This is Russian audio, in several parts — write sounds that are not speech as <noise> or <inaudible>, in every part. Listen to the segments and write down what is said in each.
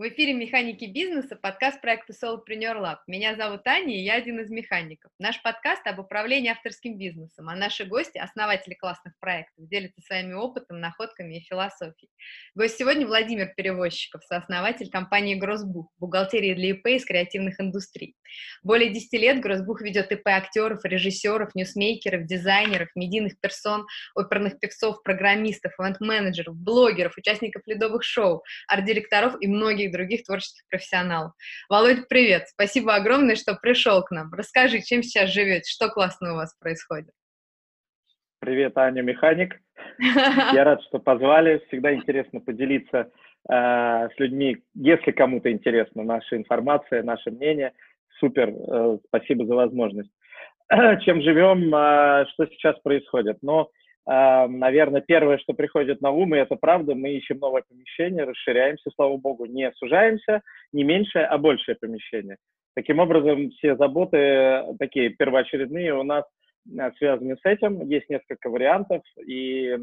В эфире «Механики бизнеса» подкаст проекта Solopreneur Lab. Меня зовут Аня, и я один из механиков. Наш подкаст об управлении авторским бизнесом, а наши гости – основатели классных проектов, делятся своими опытом, находками и философией. Гость сегодня Владимир Перевозчиков, сооснователь компании «Гроссбух», бухгалтерии для ИП из креативных индустрий. Более 10 лет «Гроссбух» ведет ИП актеров, режиссеров, ньюсмейкеров, дизайнеров, медийных персон, оперных певцов, программистов, ивент-менеджеров, блогеров, участников ледовых шоу, арт-директоров и многих других творческих профессионалов. Володь, привет! Спасибо огромное, что пришел к нам. Расскажи, чем сейчас живете, что классно у вас происходит? Привет, Аня, механик. <laughs> Я рад, что позвали. Всегда интересно поделиться э, с людьми, если кому-то интересна наша информация, наше мнение. Супер, э, спасибо за возможность. <clears throat> Чем живем, э, что сейчас происходит? Но наверное, первое, что приходит на ум, и это правда, мы ищем новое помещение, расширяемся, слава богу, не сужаемся, не меньшее, а большее помещение. Таким образом, все заботы такие первоочередные у нас э, связаны с этим. Есть несколько вариантов, и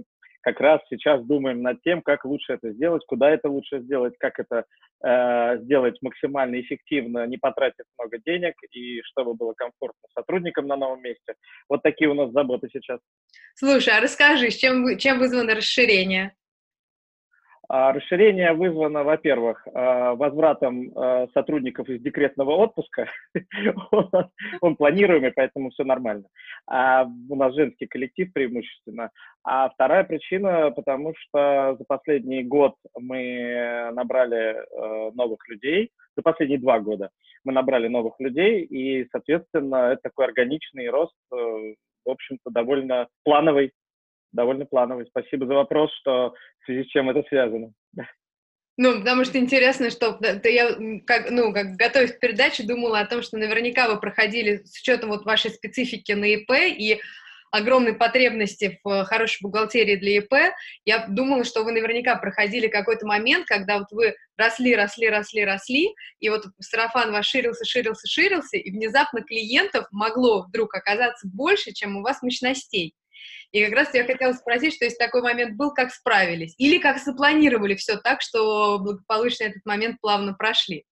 как раз сейчас думаем над тем, как лучше это сделать, куда это лучше сделать, как это э, сделать максимально эффективно, не потратив много денег и чтобы было комфортно сотрудникам на новом месте. Вот такие у нас заботы сейчас. Слушай, а расскажи, чем, чем вызвано расширение? А, расширение вызвано, во-первых, а, возвратом а, сотрудников из декретного отпуска. <laughs> Он планируемый, поэтому все нормально. У нас женский коллектив преимущественно. А вторая причина, потому что за последний год мы набрали новых людей, за последние два года мы набрали новых людей, и, соответственно, это такой органичный рост, э, в общем-то, довольно плановый, довольно плановый. Спасибо за вопрос, что в связи с чем это связано. Ну, потому что интересно, что я, как, ну, как готовясь к передаче, думала о том, что наверняка вы проходили с учетом вот вашей специфики на ИП и огромной потребности в хорошей бухгалтерии для ИП, я думала, что вы наверняка проходили какой-то момент, когда вот вы росли, росли, росли, росли, и вот сарафан ваш ширился, ширился, ширился, и внезапно клиентов могло вдруг оказаться больше, чем у вас мощностей. И как раз я хотела спросить, что если такой момент был, как справились? Или как запланировали все так, что благополучно этот момент плавно прошли?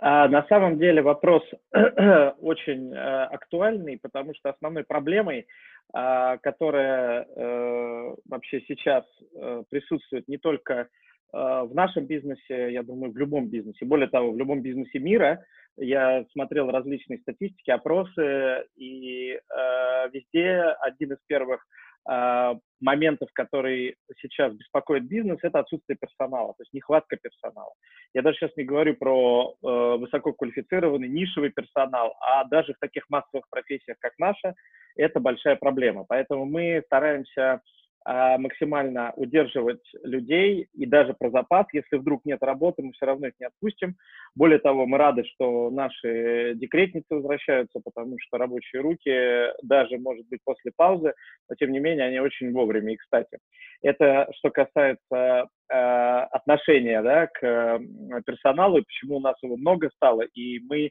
А, на самом деле вопрос <clears throat> очень а, актуальный, потому что основной проблемой, а, которая а, вообще сейчас а, присутствует не только в нашем бизнесе, я думаю, в любом бизнесе, более того, в любом бизнесе мира, я смотрел различные статистики, опросы, и э, везде один из первых э, моментов, который сейчас беспокоит бизнес, это отсутствие персонала, то есть нехватка персонала. Я даже сейчас не говорю про э, высококвалифицированный нишевый персонал, а даже в таких массовых профессиях, как наша, это большая проблема. Поэтому мы стараемся максимально удерживать людей и даже про запас. Если вдруг нет работы, мы все равно их не отпустим. Более того, мы рады, что наши декретницы возвращаются, потому что рабочие руки, даже, может быть, после паузы, но тем не менее они очень вовремя. И, кстати, это что касается э, отношения да, к персоналу, и почему у нас его много стало, и мы э,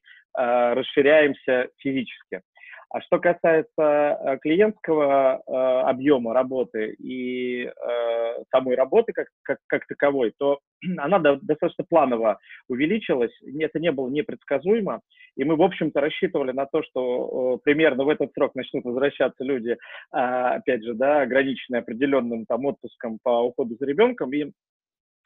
расширяемся физически. А что касается э, клиентского э, объема работы и э, самой работы как, как, как таковой, то <clears throat> она до, достаточно планово увеличилась, это не было непредсказуемо, и мы, в общем-то, рассчитывали на то, что э, примерно в этот срок начнут возвращаться люди, э, опять же, да, ограниченные определенным там отпуском по уходу за ребенком, и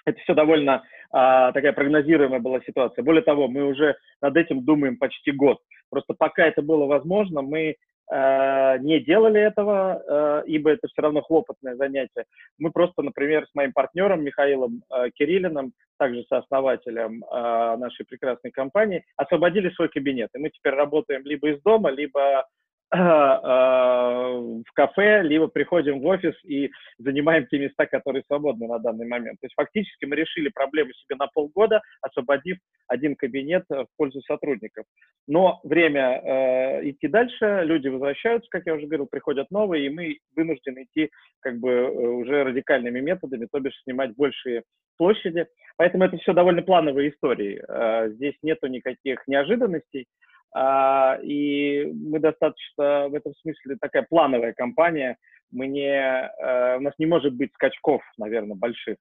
это все довольно а, такая прогнозируемая была ситуация. Более того, мы уже над этим думаем почти год. Просто пока это было возможно, мы э, не делали этого, э, ибо это все равно хлопотное занятие. Мы просто, например, с моим партнером Михаилом э, Кириллиным, также сооснователем э, нашей прекрасной компании, освободили свой кабинет. И мы теперь работаем либо из дома, либо в кафе, либо приходим в офис и занимаем те места, которые свободны на данный момент. То есть фактически мы решили проблему себе на полгода, освободив один кабинет в пользу сотрудников. Но время э, идти дальше, люди возвращаются, как я уже говорил, приходят новые, и мы вынуждены идти как бы э, уже радикальными методами, то бишь снимать большие площади. Поэтому это все довольно плановые истории. Э, здесь нету никаких неожиданностей. А, и мы достаточно в этом смысле такая плановая компания. Мы э, у нас не может быть скачков, наверное, больших.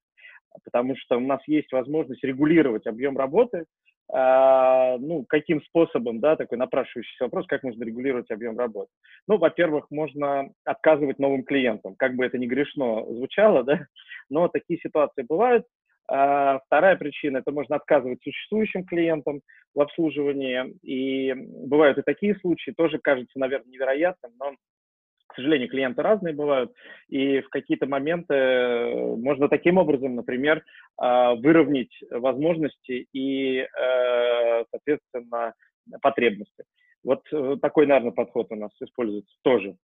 потому что у нас есть возможность регулировать объем работы, а, ну, каким способом, да, такой напрашивающийся вопрос, как можно регулировать объем работы. Ну, во-первых, можно отказывать новым клиентам, как бы это ни грешно звучало, да, но такие ситуации бывают. А, вторая причина – это можно отказывать существующим клиентам в обслуживании, и бывают и такие случаи, тоже кажется, наверное, невероятным, но к сожалению, клиенты разные бывают, и в какие-то моменты э, можно таким образом, например, а, выровнять возможности и, э, соответственно, потребности. Вот э, такой, наверное, подход у нас используется тоже.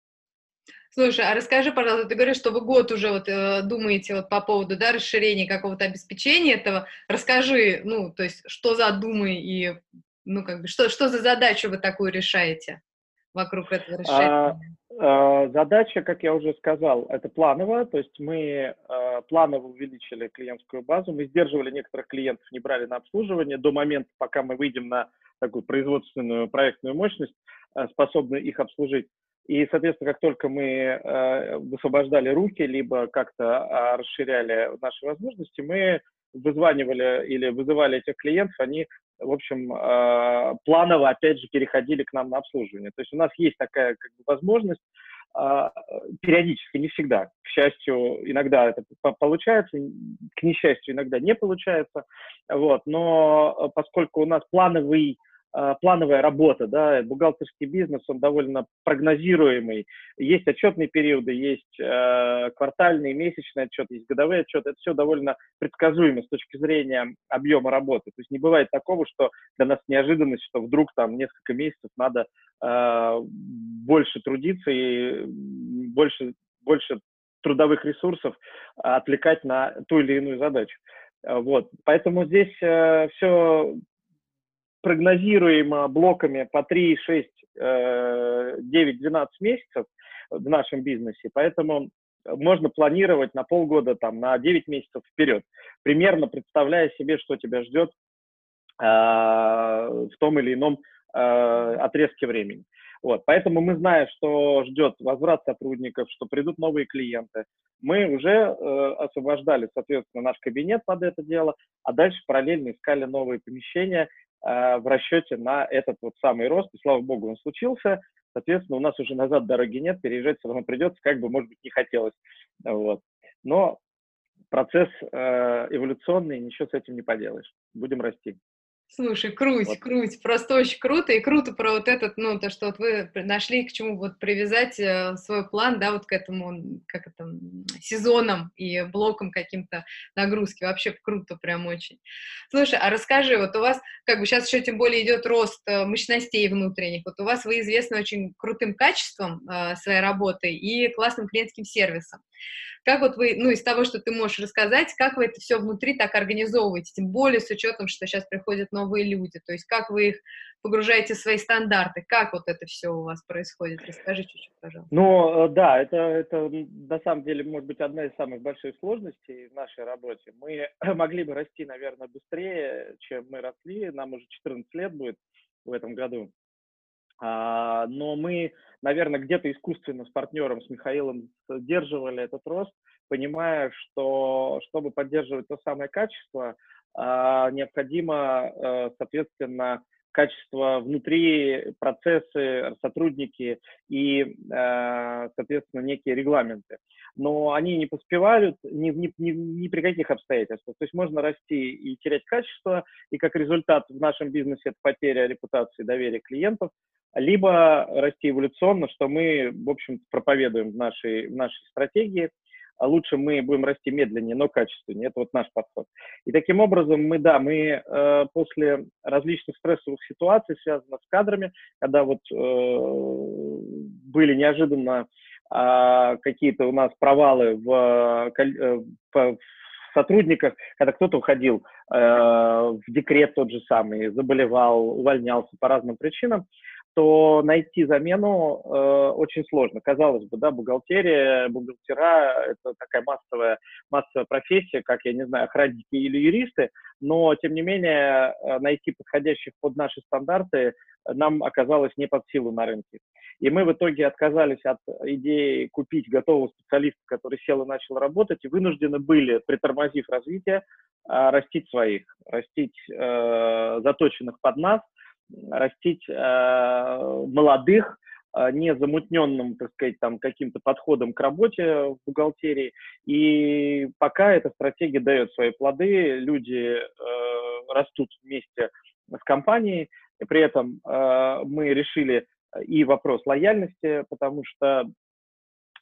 Слушай, а расскажи, пожалуйста, ты говоришь, что вы год уже вот э, думаете вот по поводу да, расширения какого-то обеспечения этого. Расскажи, ну, то есть, что за думы и, ну, как бы, что, что за задачу вы такую решаете вокруг этого а, расширения? А, задача, как я уже сказал, это плановая, то есть мы а, планово увеличили клиентскую базу, мы сдерживали некоторых клиентов, не брали на обслуживание до момента, пока мы выйдем на такую производственную проектную мощность, а, способную их обслужить. И, соответственно, как только мы э, высвобождали руки, либо как-то расширяли наши возможности, мы вызванивали или вызывали этих клиентов, они в общем, э, планово, опять же, переходили к нам на обслуживание. То есть у нас есть такая как бы, возможность э, периодически, не всегда. К счастью, иногда это получается, к несчастью, иногда не получается. Вот. Но э, поскольку у нас плановый а, плановая работа, да, бухгалтерский бизнес, он довольно прогнозируемый. Есть отчетные периоды, есть э, квартальный, месячный отчет, есть годовой отчет. Это все довольно предсказуемо с точки зрения объема работы. То есть не бывает такого, что для нас неожиданность, что вдруг там несколько месяцев надо э, больше трудиться и больше, больше трудовых ресурсов отвлекать на ту или иную задачу. Вот. Поэтому здесь э, все прогнозируемо блоками по 3, 6, 9, 12 месяцев в нашем бизнесе, поэтому можно планировать на полгода, там, на 9 месяцев вперед, примерно представляя себе, что тебя ждет э, в том или ином э, отрезке времени. Вот, поэтому мы знаем, что ждет возврат сотрудников, что придут новые клиенты. Мы уже э, освобождали, соответственно, наш кабинет под это дело, а дальше параллельно искали новые помещения в расчете на этот вот самый рост, и слава богу, он случился. Соответственно, у нас уже назад дороги нет, переезжать все равно придется, как бы, может быть, не хотелось. Вот. Но процесс э, эволюционный, ничего с этим не поделаешь. Будем расти. Слушай, круть, вот. круть, просто очень круто, и круто про вот этот, ну, то, что вот вы нашли к чему вот привязать э, свой план, да, вот к этому, как это, сезонам и блокам каким-то нагрузки, вообще круто прям очень. Слушай, а расскажи, вот у вас, как бы сейчас еще тем более идет рост э, мощностей внутренних, вот у вас вы известны очень крутым качеством э, своей работы и классным клиентским сервисом. Как вот вы, ну, из того, что ты можешь рассказать, как вы это все внутри так организовываете, тем более с учетом, что сейчас приходят новые люди, то есть как вы их погружаете в свои стандарты, как вот это все у вас происходит? Расскажи чуть-чуть, пожалуйста. Ну, э, да, это, это на самом деле может быть одна из самых больших сложностей в нашей работе. Мы <clears throat> могли бы расти, наверное, быстрее, чем мы росли, нам уже 14 лет будет в этом году. А, но мы, наверное, где-то искусственно с партнером, с Михаилом сдерживали этот рост, понимая, что чтобы поддерживать то самое качество, а, необходимо, э, соответственно, качество внутри, процессы, сотрудники и, э, соответственно, некие регламенты. Но они не поспевают ни, ни, ни, ни при каких обстоятельствах. То есть можно расти и терять качество, и как результат в нашем бизнесе это потеря репутации, доверия клиентов, либо расти эволюционно, что мы, в общем проповедуем в нашей, в нашей стратегии. А лучше мы будем расти медленнее, но качественнее. Это вот наш подход. И таким образом мы, да, мы э, после различных стрессовых ситуаций, связанных с кадрами, когда вот э, были неожиданно э, какие-то у нас провалы в, э, в сотрудниках, когда кто-то уходил э, в декрет тот же самый, заболевал, увольнялся по разным причинам, то найти замену э, очень сложно. Казалось бы, да, бухгалтерия, бухгалтера – это такая массовая, массовая профессия, как, я не знаю, охранники или юристы, но, тем не менее, э, найти подходящих под наши стандарты нам оказалось не под силу на рынке. И мы в итоге отказались от идеи купить готового специалиста, который сел и начал работать, и вынуждены были, притормозив развитие, а, растить своих, растить э, заточенных под нас, растить э, молодых, э, не замутненным, так сказать, там каким-то подходом к работе в бухгалтерии. И пока эта стратегия дает свои плоды, люди э, растут вместе с компанией. И при этом э, мы решили и вопрос лояльности, потому что Э,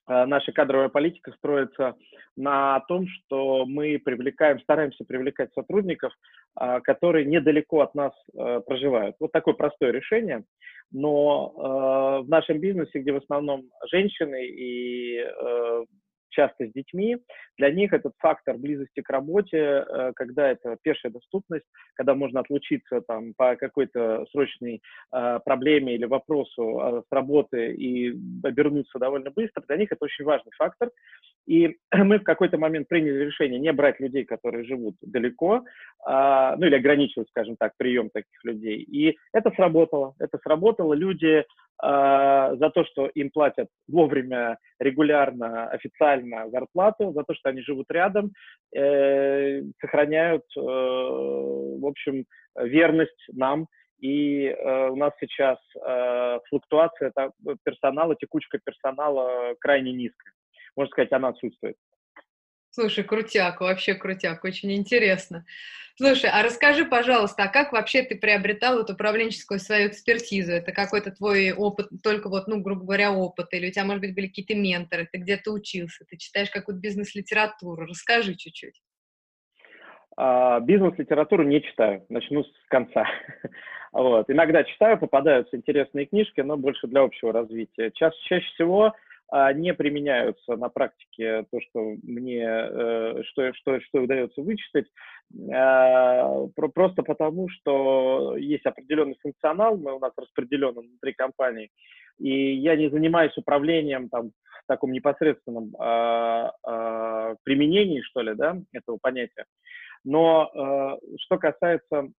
наша кадровая политика строится на том, что мы привлекаем, стараемся привлекать сотрудников, а, которые недалеко от нас э, проживают. Вот такое простое решение, но э, в нашем бизнесе, где в основном женщины и часто с детьми, для них этот фактор близости к работе, э, когда это пешая доступность, когда можно отлучиться там по какой-то срочной э, проблеме или вопросу э, с работы и обернуться довольно быстро, для них это очень важный фактор. И <clears throat> мы в какой-то момент приняли решение не брать людей, которые живут далеко, а, ну или ограничивать, скажем так, прием таких людей. И это сработало. Это сработало. Люди за то, что им платят вовремя, регулярно, официально зарплату, за то, что они живут рядом, э, сохраняют, э, в общем, верность нам. И э, у нас сейчас э, флуктуация персонала, текучка персонала крайне низкая. Можно сказать, она отсутствует. Слушай, крутяк, вообще крутяк, очень интересно. Слушай, а расскажи, пожалуйста, а как вообще ты приобретал эту управленческую свою экспертизу? Это какой-то твой опыт, только вот, ну, грубо говоря, опыт, или у тебя, может быть, были какие-то менторы, ты где-то учился, ты читаешь какую-то бизнес-литературу? Расскажи чуть-чуть. А, бизнес-литературу не читаю, начну с конца. <laughs> вот. Иногда читаю, попадаются интересные книжки, но больше для общего развития. Ча чаще всего не применяются на практике то, что мне, э, что, что, что удается вычитать, а, просто потому, что есть определенный функционал, мы у нас распределен внутри компании, и я не занимаюсь управлением там в таком непосредственном а, применении, что ли, да, этого понятия. Но что касается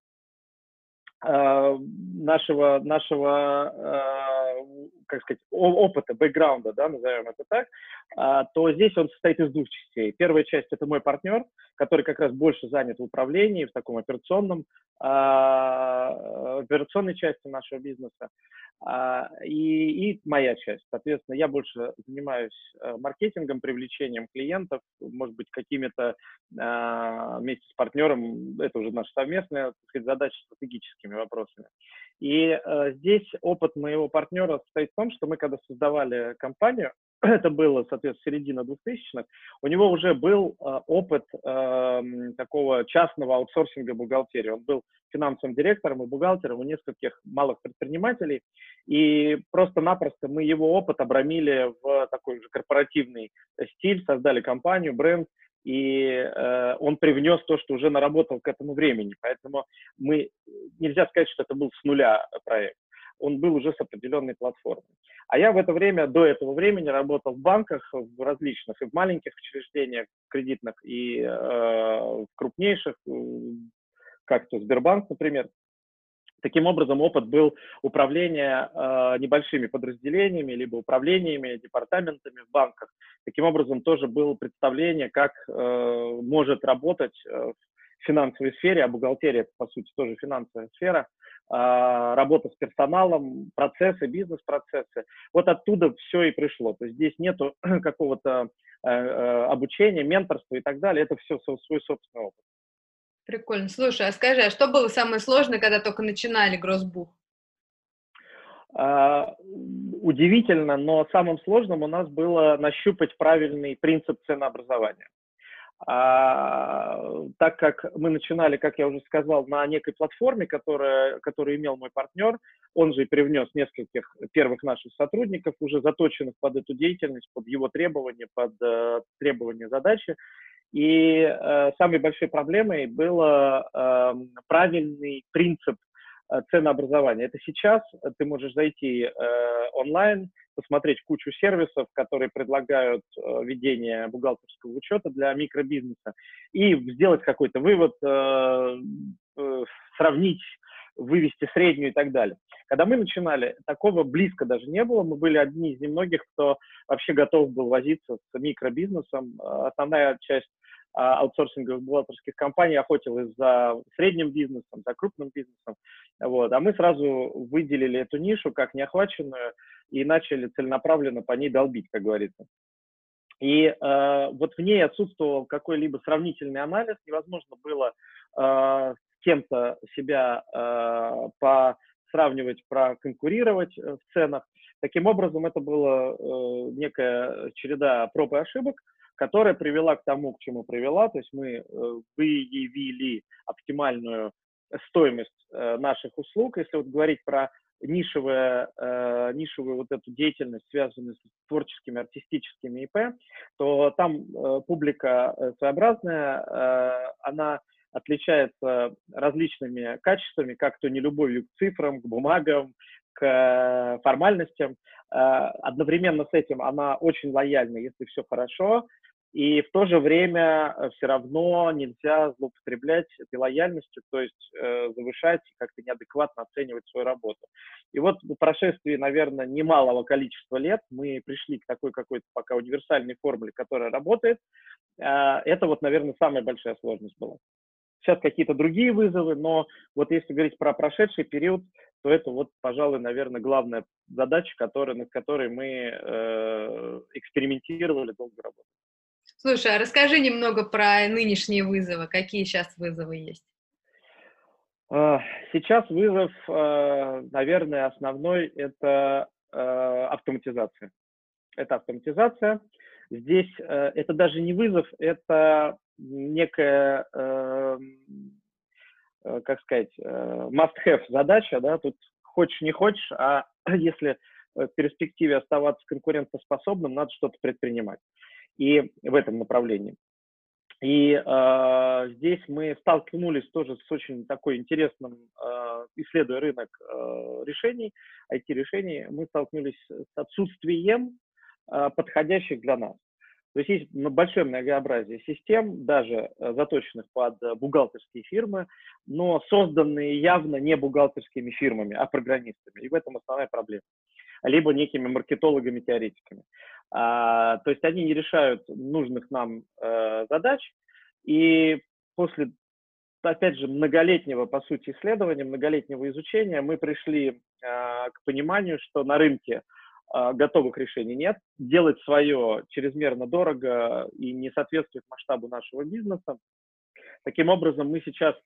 нашего, нашего как сказать, опыта, бэкграунда, да, назовем это так, а, то здесь он состоит из двух частей. Первая часть – это мой партнер, который как раз больше занят в управлении, в таком операционном, а, операционной части нашего бизнеса, а, и, и моя часть. Соответственно, я больше занимаюсь э, маркетингом, привлечением клиентов, может быть, какими-то вместе с партнером, это уже наша совместная так сказать, задача стратегическими вопросами. И э, здесь опыт моего партнера состоит в том, что мы когда создавали компанию, <clears throat> это было, соответственно, середина 2000-х, у него уже был э, опыт э, такого частного аутсорсинга бухгалтерии. Он был финансовым директором и бухгалтером у нескольких малых предпринимателей, и просто-напросто мы его опыт обрамили в такой же корпоративный стиль, создали компанию, бренд, и э, он привнес то, что уже наработал к этому времени. Поэтому мы нельзя сказать, что это был с нуля проект. Он был уже с определенной платформой. А я в это время, до этого времени работал в банках, в различных, и в маленьких учреждениях кредитных, и э, в крупнейших, как то Сбербанк, например. Таким образом, опыт был управления э, небольшими подразделениями, либо управлениями, департаментами в банках. Таким образом, тоже было представление, как э, может работать э, в финансовой сфере, а бухгалтерия, по сути, тоже финансовая сфера, э, работа с персоналом, процессы, бизнес-процессы. Вот оттуда все и пришло. То есть здесь нету <clears throat> какого-то э, э, обучения, менторства и так далее. Это все свой собственный опыт. Прикольно. Слушай, а скажи, а что было самое сложное, когда только начинали Гроссбух? Uh, удивительно, но самым сложным у нас было нащупать правильный принцип ценообразования. Uh, так как мы начинали, как я уже сказал, на некой платформе, которая, которую имел мой партнер, он же и привнес нескольких первых наших сотрудников, уже заточенных под эту деятельность, под его требования, под uh, требования задачи. И э, самой большой проблемой был э, правильный принцип ценообразования. Это сейчас ты можешь зайти онлайн, посмотреть кучу сервисов, которые предлагают ведение бухгалтерского учета для микробизнеса, и сделать какой-то вывод, сравнить вывести среднюю и так далее. Когда мы начинали, такого близко даже не было. Мы были одни из немногих, кто вообще готов был возиться с микробизнесом. Основная часть аутсорсинговых бухгалтерских компаний охотилась за средним бизнесом, за крупным бизнесом. Вот. А мы сразу выделили эту нишу как неохваченную и начали целенаправленно по ней долбить, как говорится. И э, вот в ней отсутствовал какой-либо сравнительный анализ, невозможно было э, кем-то себя э, по сравнивать, проконкурировать в ценах. Таким образом, это была э, некая череда проб и ошибок, которая привела к тому, к чему привела. То есть мы э, выявили оптимальную стоимость э, наших услуг. Если вот говорить про нишевая, э, нишевую вот эту деятельность, связанную с творческими, артистическими ИП, то там публика своеобразная, она отличается различными качествами, как то не любовью к цифрам, к бумагам, к формальностям. Одновременно с этим она очень лояльна, если все хорошо, и в то же время э, все равно нельзя злоупотреблять этой лояльностью, то есть э, завышать, как-то неадекватно оценивать свою работу. И вот по прошествии, наверное, немалого количества лет мы пришли к такой какой-то пока универсальной формуле, которая работает. Э, это вот, наверное, самая большая сложность была. Сейчас какие-то другие вызовы, но вот если говорить про прошедший период, то это вот, пожалуй, наверное, главная задача, которая, над которой мы э, экспериментировали, долго работали. Слушай, а расскажи немного про нынешние вызовы. Какие сейчас вызовы есть? А, сейчас вызов, э, наверное, основной – это э, автоматизация. Это автоматизация. Здесь это даже не вызов, это некая, как сказать, must-have задача, да, тут хочешь не хочешь, а <clears throat> если в перспективе оставаться конкурентоспособным, надо что-то предпринимать. И в этом направлении. И э, здесь мы столкнулись тоже с очень такой интересным, э, исследуя рынок э, решений, IT-решений, мы столкнулись с отсутствием э, подходящих для нас. То есть есть большое многообразие систем, даже э, заточенных под бухгалтерские фирмы, но созданные явно не бухгалтерскими фирмами, а программистами. И в этом основная проблема. Либо некими маркетологами-теоретиками. А, то есть они не решают нужных нам э, задач. И после, опять же, многолетнего, по сути, исследования, многолетнего изучения мы пришли э, к пониманию, что на рынке а, готовых решений нет. Делать свое чрезмерно дорого и не соответствует масштабу нашего бизнеса. Таким образом, мы сейчас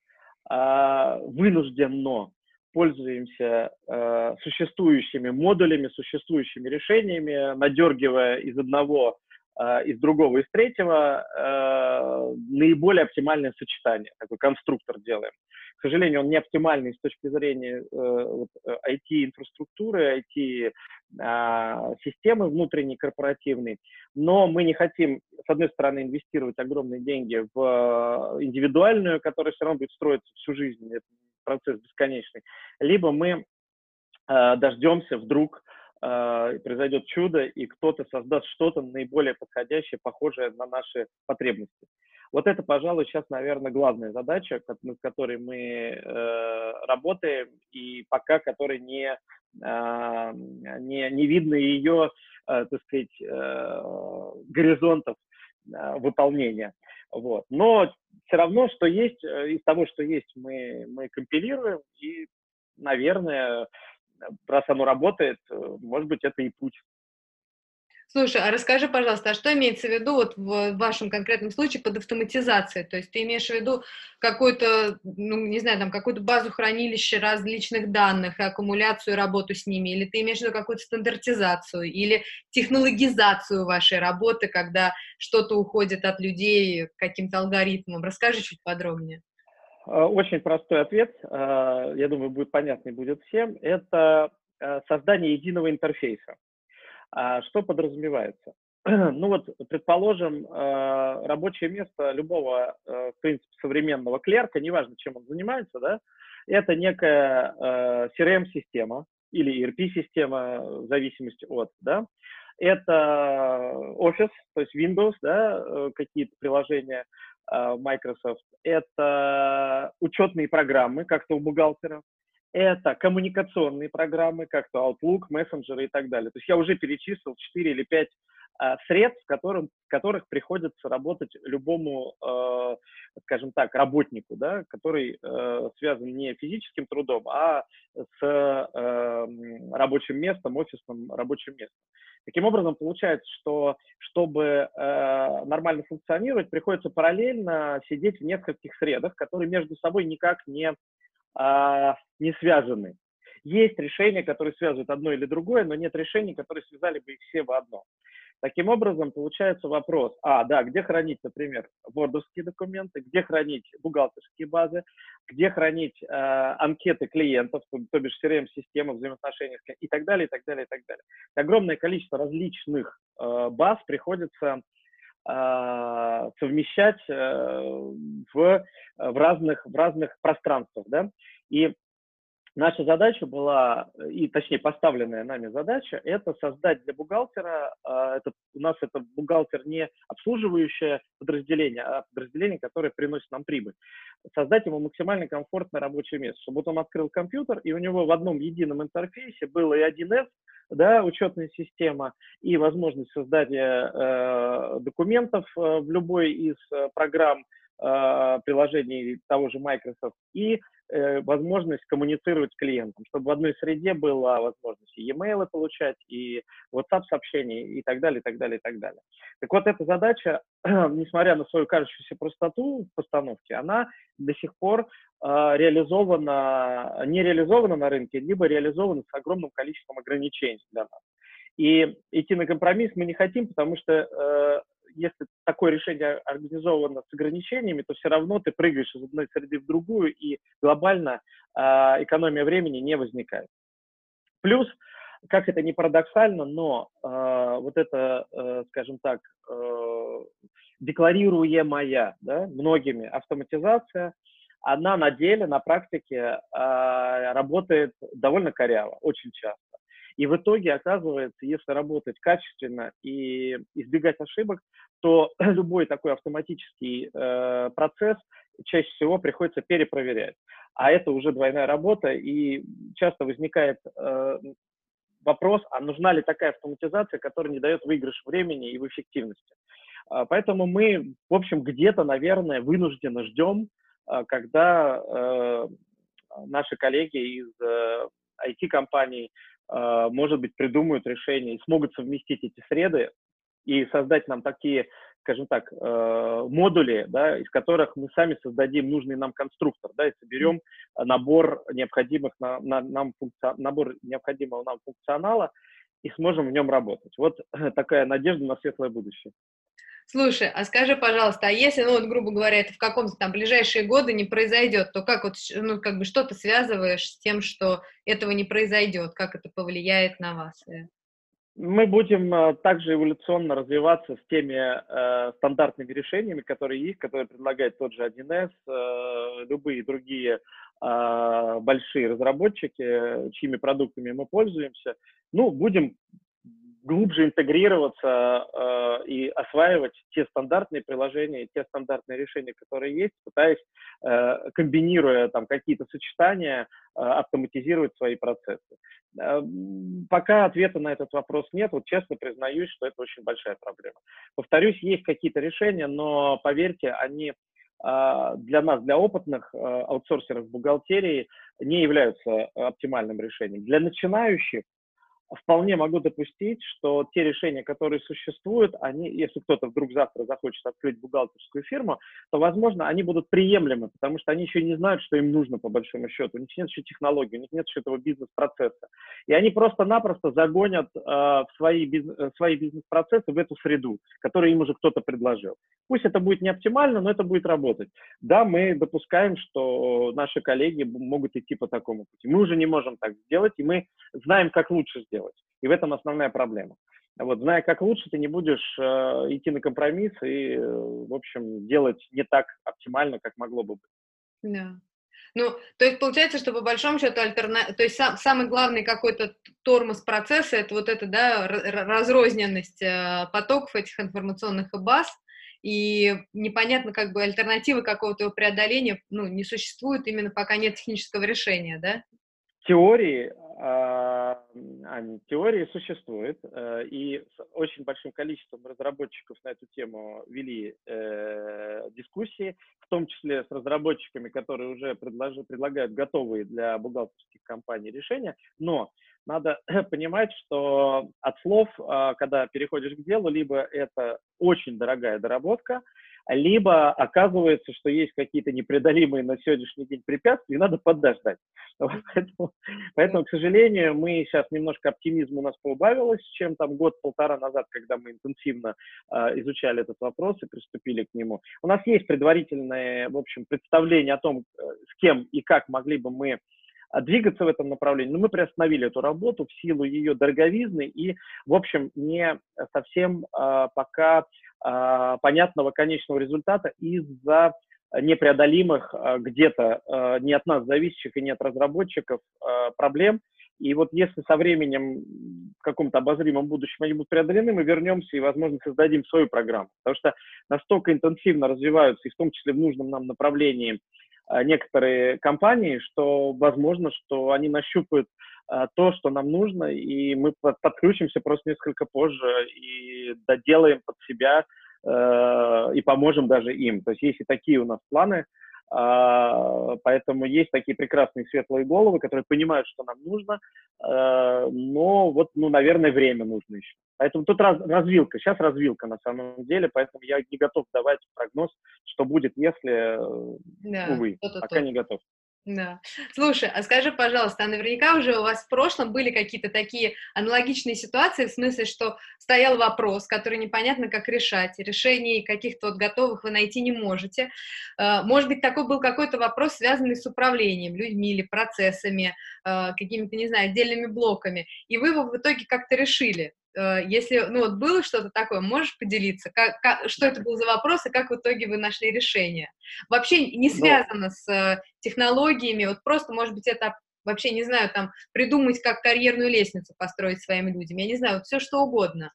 а, вынужденно пользуемся э, существующими модулями, существующими решениями, надергивая из одного, э, из другого, из третьего э, наиболее оптимальное сочетание. Такой конструктор делаем. К сожалению, он не оптимальный с точки зрения э, IT-инфраструктуры, IT а, системы внутренней корпоративной, но мы не хотим, с одной стороны, инвестировать огромные деньги в а, индивидуальную, которая все равно будет строиться всю жизнь, это процесс бесконечный, либо мы э, дождемся вдруг э, произойдет чудо, и кто-то создаст что-то наиболее подходящее, похожее на наши потребности. Вот это, пожалуй, сейчас, наверное, главная задача, над которой мы э, работаем, и пока которой не, э, не, не видно ее, э, так сказать, э, горизонтов э, выполнения. Вот. Но все равно, что есть, э, из того, что есть, мы, мы компилируем, и, наверное, раз оно работает, э, может быть, это и путь. Слушай, а расскажи, пожалуйста, а что имеется в виду вот в вашем конкретном случае под автоматизацией? То есть ты имеешь в виду какую-то, ну, не знаю, там, какую-то базу хранилища различных данных, аккумуляцию, работу с ними, или ты имеешь в виду какую-то стандартизацию, или технологизацию вашей работы, когда что-то уходит от людей каким-то алгоритмам? Расскажи чуть подробнее. Э, очень простой ответ, э, я думаю, будет понятный будет всем. Это э, создание единого интерфейса. А что подразумевается? <clears throat> Ну вот, предположим, рабочее место любого, в принципе, современного клерка, неважно, чем он занимается, да, Это некая э, CRM-система или ERP-система, в зависимости от, да. Это Office, то есть Windows, да, э, какие-то приложения э, Microsoft. Это учетные программы, как-то у бухгалтера это коммуникационные программы, как то Outlook, мессенджеры и так далее. То есть я уже перечислил 4 или 5 а, средств, которым, которых приходится работать любому, э, скажем так, работнику, да, который э, связан не физическим трудом, а с э, рабочим местом, офисным рабочим местом. Таким образом, получается, что чтобы э, нормально функционировать, приходится параллельно сидеть в нескольких средах, которые между собой никак не а, не связаны. Есть решения, которые связывают одно или другое, но нет решений, которые связали бы их все в одно. Таким образом, получается вопрос, а, да, где хранить, например, вордовские документы, где хранить бухгалтерские базы, где хранить э, анкеты клиентов, то, то бишь CRM-системы взаимоотношений и так далее, и так далее, и так далее. Огромное количество различных э, баз приходится совмещать э, в, в, разных, в разных пространствах. Да? И наша задача была, и точнее поставленная нами задача, это создать для бухгалтера, а, это, у нас это бухгалтер не обслуживающее подразделение, а подразделение, которое приносит нам прибыль. Создать ему максимально комфортное рабочее место, чтобы вот он открыл компьютер, и у него в одном едином интерфейсе было и 1С, да, учетная система и возможность создания э, документов э, в любой из э, программ э, приложений того же Microsoft и возможность коммуницировать с клиентом, чтобы в одной среде была возможность и e-mail получать, и WhatsApp-сообщения, и так далее, и так далее, и так далее. Так вот, эта задача, <clears throat> несмотря на свою кажущуюся простоту в постановке, она до сих пор э, реализована, не реализована на рынке, либо реализована с огромным количеством ограничений для нас. И идти на компромисс мы не хотим, потому что э, если такое решение организовано с ограничениями, то все равно ты прыгаешь из одной среды в другую, и глобально э, экономия времени не возникает. Плюс, как это не парадоксально, но э, вот это, э, скажем так, э, декларируемая да, многими автоматизация, она на деле, на практике э, работает довольно коряво, очень часто. И в итоге оказывается, если работать качественно и избегать ошибок, то <clears throat> любой такой автоматический э, процесс чаще всего приходится перепроверять. А это уже двойная работа, и часто возникает э, вопрос, а нужна ли такая автоматизация, которая не дает выигрыш времени и в эффективности. Э, поэтому мы, в общем, где-то, наверное, вынужденно ждем, э, когда э, наши коллеги из э, IT-компаний а, может быть, придумают решение и смогут совместить эти среды и создать нам такие, скажем так, э, модули, да, из которых мы сами создадим нужный нам конструктор, да, и соберем набор необходимых на, на, нам функци... набор необходимого нам функционала и сможем в нем работать. Вот <clears throat> такая надежда на светлое будущее. Слушай, а скажи, пожалуйста, а если, ну вот, грубо говоря, это в каком-то там ближайшие годы не произойдет, то как вот, ну, как бы что ты связываешь с тем, что этого не произойдет, как это повлияет на вас? Э? Мы будем э, также эволюционно развиваться с теми э, стандартными решениями, которые есть, которые предлагает тот же 1С, э, любые другие э, большие разработчики, чьими продуктами мы пользуемся. Ну, будем глубже интегрироваться э, и осваивать те стандартные приложения, те стандартные решения, которые есть, пытаясь, э, комбинируя там какие-то сочетания, э, автоматизировать свои процессы. Э, пока ответа на этот вопрос нет, вот честно признаюсь, что это очень большая проблема. Повторюсь, есть какие-то решения, но поверьте, они э, для нас, для опытных э, аутсорсеров бухгалтерии, не являются оптимальным решением. Для начинающих вполне могу допустить, что те решения, которые существуют, они, если кто-то вдруг завтра захочет открыть бухгалтерскую фирму, то, возможно, они будут приемлемы, потому что они еще не знают, что им нужно по большому счету. У них нет еще технологий, у них нет еще этого бизнес-процесса. И они просто-напросто загонят э, свои, бизнес, э, свои бизнес-процессы в эту среду, которую им уже кто-то предложил. Пусть это будет не оптимально, но это будет работать. Да, мы допускаем, что наши коллеги могут идти по такому пути. Мы уже не можем так сделать, и мы знаем, как лучше сделать делать. И в этом основная проблема. Вот, зная, как лучше, ты не будешь э, идти на компромисс и, э, в общем, делать не так оптимально, как могло бы быть. Да. Ну, то есть получается, что по большому счету альтерна... то есть сам, самый главный какой-то тормоз процесса это вот эта, да, разрозненность э, потоков этих информационных и баз, и непонятно, как бы альтернативы какого-то его преодоления, ну, не существует именно пока нет технического решения, да? Теории а, теории существует, э, и с очень большим количеством разработчиков на эту тему вели э, дискуссии, в том числе с разработчиками, которые уже предлагают готовые для бухгалтерских компаний решения, но надо <clears throat> понимать, что от слов, а, когда переходишь к делу, либо это очень дорогая доработка, либо оказывается, что есть какие-то непреодолимые на сегодняшний день препятствия, и надо подождать. <laughs> Поэтому, поэтому, к сожалению, мы сейчас немножко оптимизма у нас поубавилось, чем там год-полтора назад, когда мы интенсивно э, изучали этот вопрос и приступили к нему. У нас есть предварительное, в общем, представление о том, э, с кем и как могли бы мы двигаться в этом направлении, но мы приостановили эту работу в силу ее дороговизны и, в общем, не совсем э, пока а, понятного конечного результата из-за непреодолимых а, где-то а, не от нас зависящих и не от разработчиков проблем. И вот если со временем в каком-то обозримом будущем они будут преодолены, мы вернемся и, возможно, создадим свою программу. Потому что настолько интенсивно развиваются, и в том числе в нужном нам направлении, некоторые компании, что возможно, что они нащупают а, то, что нам нужно, и мы подключимся просто несколько позже и доделаем под себя э, и поможем даже им. То есть есть и такие у нас планы, поэтому есть такие прекрасные светлые головы, которые понимают, что нам нужно, э, но вот, ну, наверное, время нужно еще. Поэтому тут раз, развилка, сейчас развилка на самом деле, поэтому я не готов давать прогноз, что будет, если, да, увы, пока не готов. Да. Слушай, а скажи, пожалуйста, а наверняка уже у вас в прошлом были какие-то такие аналогичные ситуации, в смысле, что стоял вопрос, который непонятно как решать, решений каких-то вот готовых вы найти не можете. А, может быть, такой был какой-то вопрос, связанный с управлением людьми или процессами, а, какими-то, не знаю, отдельными блоками, и вы его в итоге как-то решили. Э, если, ну вот было что-то такое, можешь поделиться, как, как, что это был за вопрос и как в итоге вы нашли решение? Вообще не ну связано с э, технологиями, вот просто, может быть, это вообще, не знаю, там, придумать, как карьерную лестницу построить своим людям, я не знаю, вот все что угодно.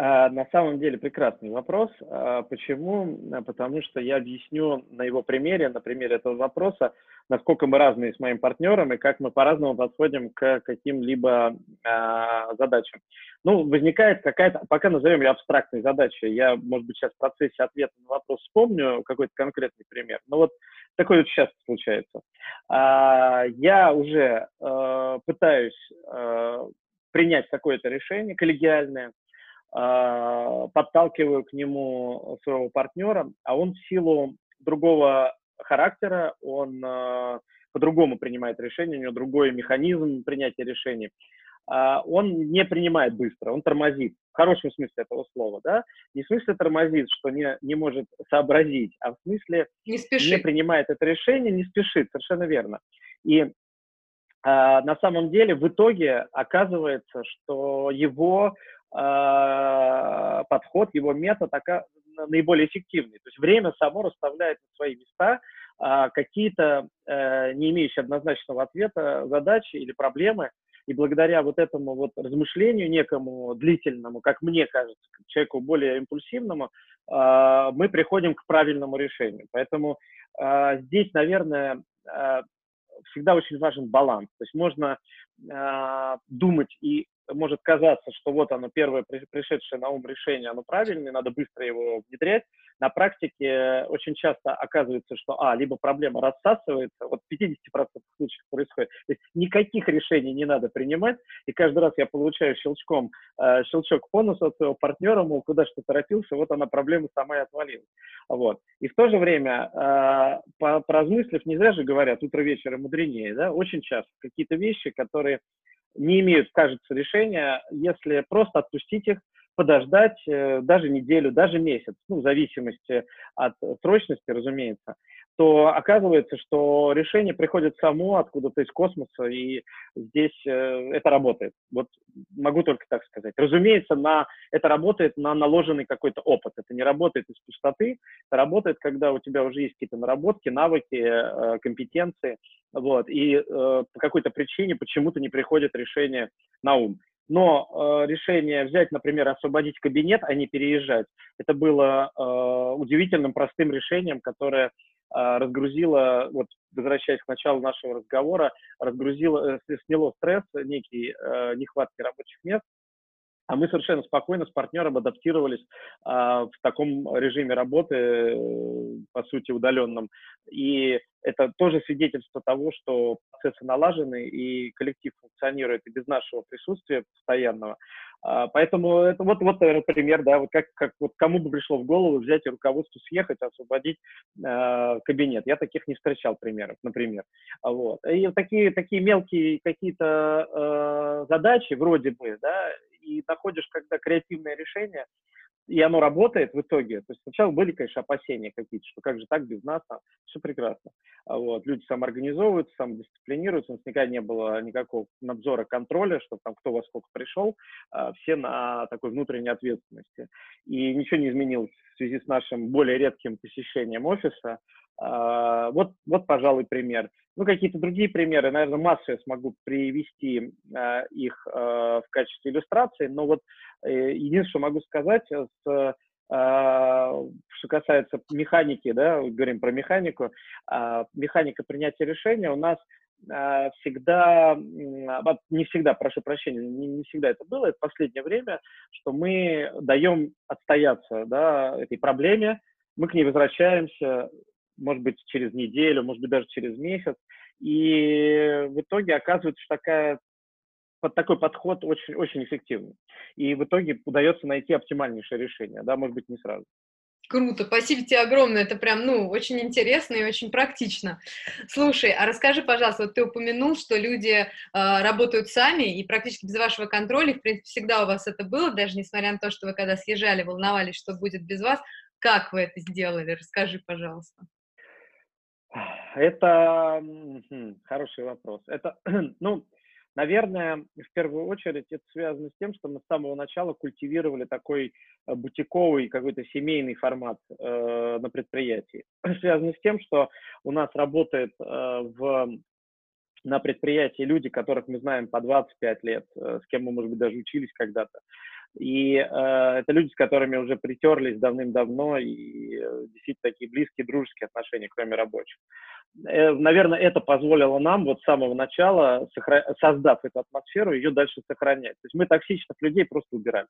А, на самом деле прекрасный вопрос. А, почему? Потому что я объясню на его примере, на примере этого вопроса, насколько мы разные с моим партнером и как мы по-разному подходим к каким-либо а, задачам. Ну, возникает какая-то, пока назовем ее абстрактной задачей. Я, может быть, сейчас в процессе ответа на вопрос вспомню какой-то конкретный пример. Но вот такое вот сейчас случается. Я уже пытаюсь принять какое-то решение коллегиальное, а, подталкиваю к нему своего партнера, а он в силу другого характера, он а, по-другому принимает решения, у него другой механизм принятия решений. А, он не принимает быстро, он тормозит, в хорошем смысле этого слова, да, не в смысле тормозит, что не, не может сообразить, а в смысле не, не принимает это решение, не спешит, совершенно верно. И на самом деле в итоге оказывается, что его э, подход, его метод ока- наиболее эффективный. То есть время само расставляет на свои места э, какие-то э, не имеющие однозначного ответа задачи или проблемы, и благодаря вот этому вот размышлению некому длительному, как мне кажется, как человеку более импульсивному, мы приходим к правильному решению. Поэтому здесь, наверное, всегда очень важен баланс. То есть можно думать и может казаться, что вот оно первое пришедшее на ум решение, оно правильное, надо быстро его внедрять. На практике очень часто оказывается, что, а, либо проблема рассасывается, вот в 50% случаев происходит, то есть никаких решений не надо принимать, и каждый раз я получаю щелчком, э, щелчок по носу от своего партнера, мол, куда что торопился, вот она проблема сама и отвалилась. Вот. И в то же время, э, поразмыслив, не зря же говорят, утро вечера мудренее, да, очень часто какие-то вещи, которые не имеют, кажется, решения, если просто отпустить их, подождать э, даже неделю, даже месяц, ну, в зависимости от срочности, разумеется. То оказывается, что решение приходит само откуда-то из космоса, и здесь э, это работает. Вот могу только так сказать. Разумеется, на, это работает на наложенный какой-то опыт. Это не работает из пустоты, это работает, когда у тебя уже есть какие-то наработки, навыки, э, компетенции, вот, и э, по какой-то причине почему-то не приходит решение на ум. Но э, решение взять, например, освободить кабинет, а не переезжать, это было э, удивительным простым решением, которое разгрузило, вот возвращаясь к началу нашего разговора, разгрузило, э, сняло стресс некий э, нехватки рабочих мест, а мы совершенно спокойно с партнером адаптировались а, в таком режиме работы, э, по сути, удаленном. И это тоже свидетельство того, что процессы налажены и коллектив функционирует и без нашего присутствия постоянного. А, поэтому это вот, вот, наверное, пример, да, вот как, как вот кому бы пришло в голову взять и руководству съехать, освободить э, кабинет. Я таких не встречал примеров, например. Вот. И такие, такие мелкие какие-то э, задачи, вроде бы, да, и находишь, когда креативное решение, и оно работает в итоге. То есть сначала были, конечно, опасения какие-то, что как же так без нас, а все прекрасно. А вот. Люди самоорганизовываются, самодисциплинируются, у нас никогда не было никакого надзора, контроля, что там кто во сколько пришел, а все на такой внутренней ответственности. И ничего не изменилось в связи с нашим более редким посещением офиса. А, вот, вот, пожалуй, пример. Ну, какие-то другие примеры, наверное, массу я смогу привести э, их э, в качестве иллюстрации, но вот э, единственное, что могу сказать, с, э, что касается механики, да, говорим про механику, механика принятия решения у нас всегда, не всегда, прошу прощения, не, не всегда это было, это последнее время, что мы даем отстояться да, этой проблеме, мы к ней возвращаемся, может быть, через неделю, может быть, даже через месяц. И в итоге оказывается, что такая, под такой подход очень, очень эффективный. И в итоге удается найти оптимальнейшее решение, да, может быть, не сразу. Круто, спасибо тебе огромное, это прям, ну, очень интересно и очень практично. Слушай, а расскажи, пожалуйста, вот ты упомянул, что люди э, работают сами и практически без вашего контроля, в принципе, всегда у вас это было, даже несмотря на то, что вы когда съезжали, волновались, что будет без вас. Как вы это сделали? Расскажи, пожалуйста. Это хороший вопрос. Это, <clears throat> ну, наверное, в первую очередь это связано с тем, что мы с самого начала культивировали такой э, бутиковый какой-то семейный формат э, на предприятии. <clears throat> Связано с тем, что у нас работает э, в на предприятии люди, которых мы знаем по 25 лет, э, с кем мы, может быть, даже учились когда-то. И э, это люди, с которыми уже притерлись давным-давно, и э, действительно такие близкие, дружеские отношения, кроме рабочих. Э, наверное, это позволило нам вот с самого начала, сохра... создав эту атмосферу, ее дальше сохранять. То есть мы токсичных людей просто убирали.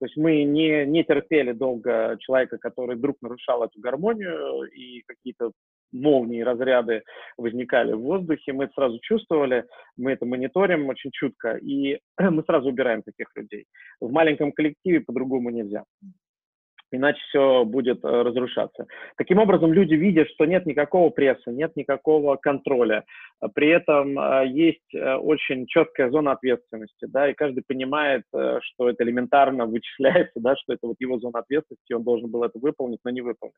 То есть мы не, не терпели долго человека, который вдруг нарушал эту гармонию, и какие-то молнии, разряды возникали в воздухе, мы это сразу чувствовали, мы это мониторим очень чутко, и <clears throat> мы сразу убираем таких людей. В маленьком коллективе по-другому нельзя иначе все будет э, разрушаться. Таким образом, люди видят, что нет никакого пресса, нет никакого контроля, при этом э, есть э, очень четкая зона ответственности, да, и каждый понимает, что это элементарно <laughs> вычисляется, да, что это вот его зона ответственности, он должен был это выполнить, но не выполнил,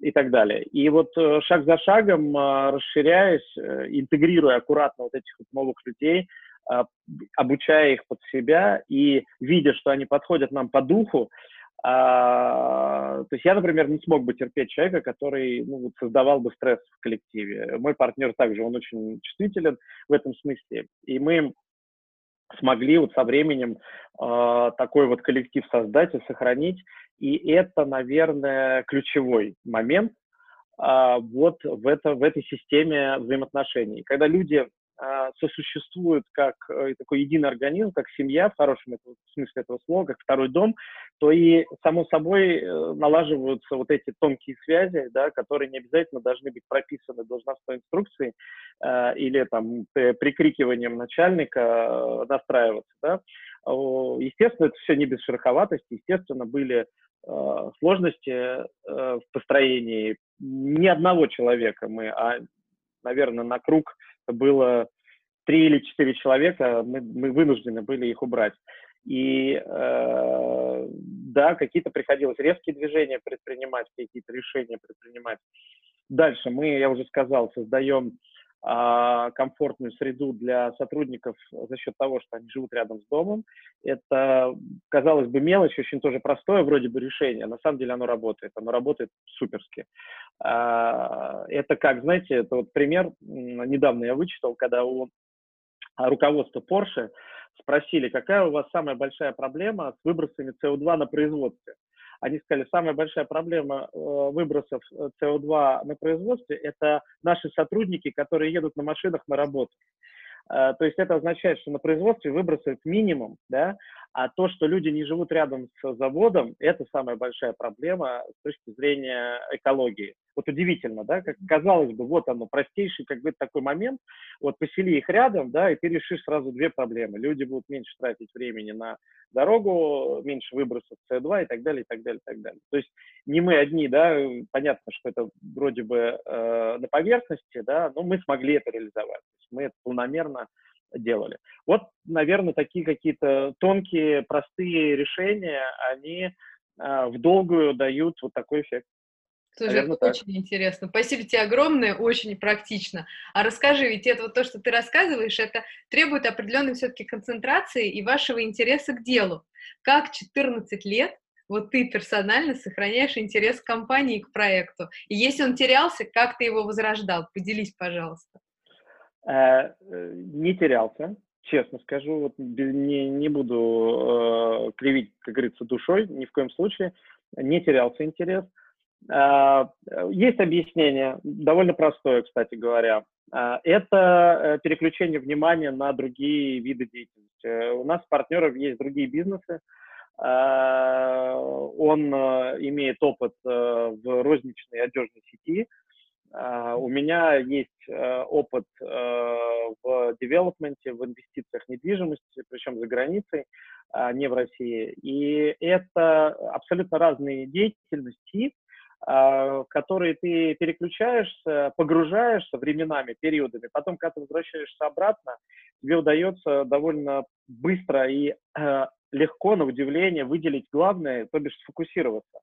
и так далее. И вот шаг за шагом, расширяясь, интегрируя аккуратно вот этих вот новых людей, обучая их под себя и видя, что они подходят нам по духу, а, то есть я, например, не смог бы терпеть человека, который ну, вот создавал бы стресс в коллективе. Мой партнер также, он очень чувствителен в этом смысле. И мы смогли вот со временем э, такой вот коллектив создать и сохранить. И это, наверное, ключевой момент э, вот в, это, в этой системе взаимоотношений. Когда люди сосуществуют как э, такой единый организм, как семья в хорошем смысле этого слова, как второй дом, то и само собой э, налаживаются вот эти тонкие связи, да, которые не обязательно должны быть прописаны должностной инструкцией э, или там прикрикиванием начальника э, настраиваться. Да. Естественно, это все не без шероховатости, естественно, были э, сложности э, в построении ни одного человека мы, а, наверное, на круг было три или четыре человека, мы, мы вынуждены были их убрать. И э, да, какие-то приходилось резкие движения предпринимать, какие-то решения предпринимать. Дальше мы, я уже сказал, создаем комфортную среду для сотрудников за счет того, что они живут рядом с домом. Это, казалось бы, мелочь, очень тоже простое вроде бы решение. На самом деле оно работает. Оно работает суперски. А, это как, знаете, это вот пример, недавно я вычитал, когда у руководства Porsche спросили, какая у вас самая большая проблема с выбросами СО2 на производстве они сказали, самая большая проблема э, выбросов СО2 э, на производстве – это наши сотрудники, которые едут на машинах на работу. Э, то есть это означает, что на производстве выбросов минимум, да, а то, что люди не живут рядом с заводом, это самая большая проблема с точки зрения экологии. Вот удивительно, да, как казалось бы, вот оно, простейший как бы такой момент, вот посели их рядом, да, и ты решишь сразу две проблемы. Люди будут меньше тратить времени на дорогу, меньше выбросов СО2 и так далее, и так далее, и так далее. То есть не мы одни, да, понятно, что это вроде бы э, на поверхности, да, но мы смогли это реализовать. Мы это полномерно делали. Вот, наверное, такие какие-то тонкие, простые решения, они э, в долгую дают вот такой эффект. Слушай, Наверное, это так. очень интересно. Спасибо тебе огромное, очень практично. А расскажи, ведь это вот то, что ты рассказываешь, это требует определенной все-таки концентрации и вашего интереса к делу. Как 14 лет вот ты персонально сохраняешь интерес к компании, к проекту? И если он терялся, как ты его возрождал? Поделись, пожалуйста. Э, не терялся, честно скажу, вот не, не буду э, кривить, как говорится, душой, ни в коем случае, не терялся интерес. Э, есть объяснение, довольно простое, кстати говоря. Э, это переключение внимания на другие виды деятельности. У нас партнеров есть другие бизнесы, он имеет опыт в розничной одежной сети, у меня есть опыт в девелопменте, в инвестициях в недвижимости, причем за границей, не в России. И это абсолютно разные деятельности, в которые ты переключаешься, погружаешься временами, периодами. Потом, когда ты возвращаешься обратно, тебе удается довольно быстро и легко, на удивление, выделить главное, то бишь сфокусироваться.